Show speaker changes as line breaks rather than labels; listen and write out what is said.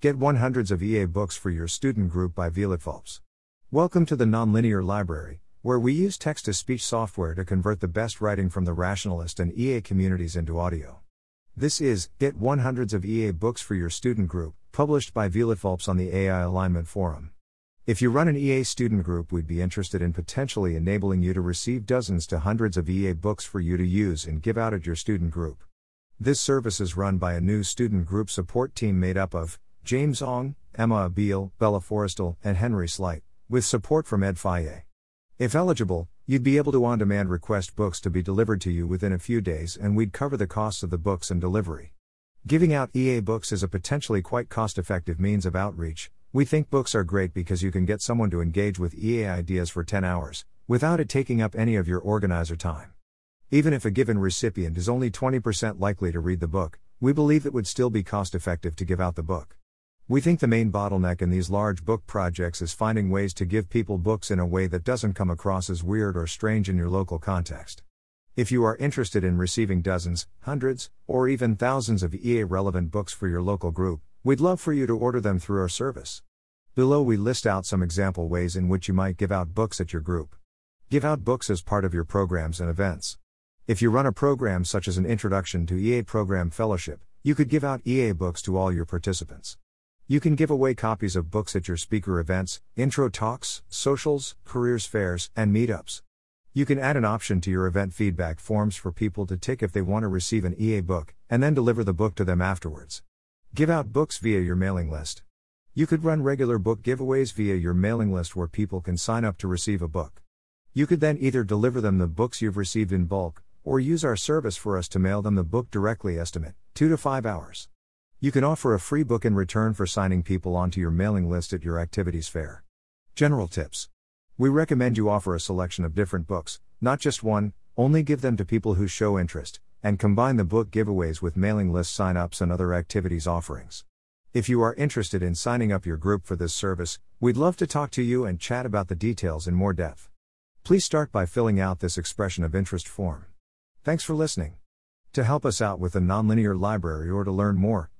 Get one hundreds of EA books for your student group by velutvulpes. Welcome to the Nonlinear Library, where we use text to speech software to convert the best writing from the rationalist and EA communities into audio. This is Get One Hundreds of EA Books for Your Student Group, published by velutvulpes on the AI Alignment Forum. If you run an EA student group, we'd be interested in potentially enabling you to receive dozens to hundreds of EA books for you to use and give out at your student group. This service is run by a new student group support team made up of James Aung, Emma Abele, Bella Forristal, and Henry Sleight, with support from Ed Fage. If eligible, you'd be able to on demand request books to be delivered to you within a few days, and we'd cover the costs of the books and delivery. Giving out EA books is a potentially quite cost effective means of outreach. We think books are great because you can get someone to engage with EA ideas for 10 hours, without it taking up any of your organizer time. Even if a given recipient is only 20% likely to read the book, we believe it would still be cost effective to give out the book. We think the main bottleneck in these large book projects is finding ways to give people books in a way that doesn't come across as weird or strange in your local context. If you are interested in receiving dozens, hundreds, or even thousands of EA relevant books for your local group, we'd love for you to order them through our service. Below we list out some example ways in which you might give out books at your group. Give out books as part of your programs and events. If you run a program such as an Introduction to EA Program Fellowship, you could give out EA books to all your participants. You can give away copies of books at your speaker events, intro talks, socials, careers fairs, and meetups. You can add an option to your event feedback forms for people to tick if they want to receive an EA book, and then deliver the book to them afterwards. Give out books via your mailing list. You could run regular book giveaways via your mailing list where people can sign up to receive a book. You could then either deliver them the books you've received in bulk, or use our service for us to mail them the book directly estimate 2 to 5 hours. You can offer a free book in return for signing people onto your mailing list at your activities fair. General tips. We recommend you offer a selection of different books, not just one, only give them to people who show interest, and combine the book giveaways with mailing list sign-ups and other activities offerings. If you are interested in signing up your group for this service, we'd love to talk to you and chat about the details in more depth. Please start by filling out this expression of interest form. Thanks for listening. To help us out with the Nonlinear Library or to learn more,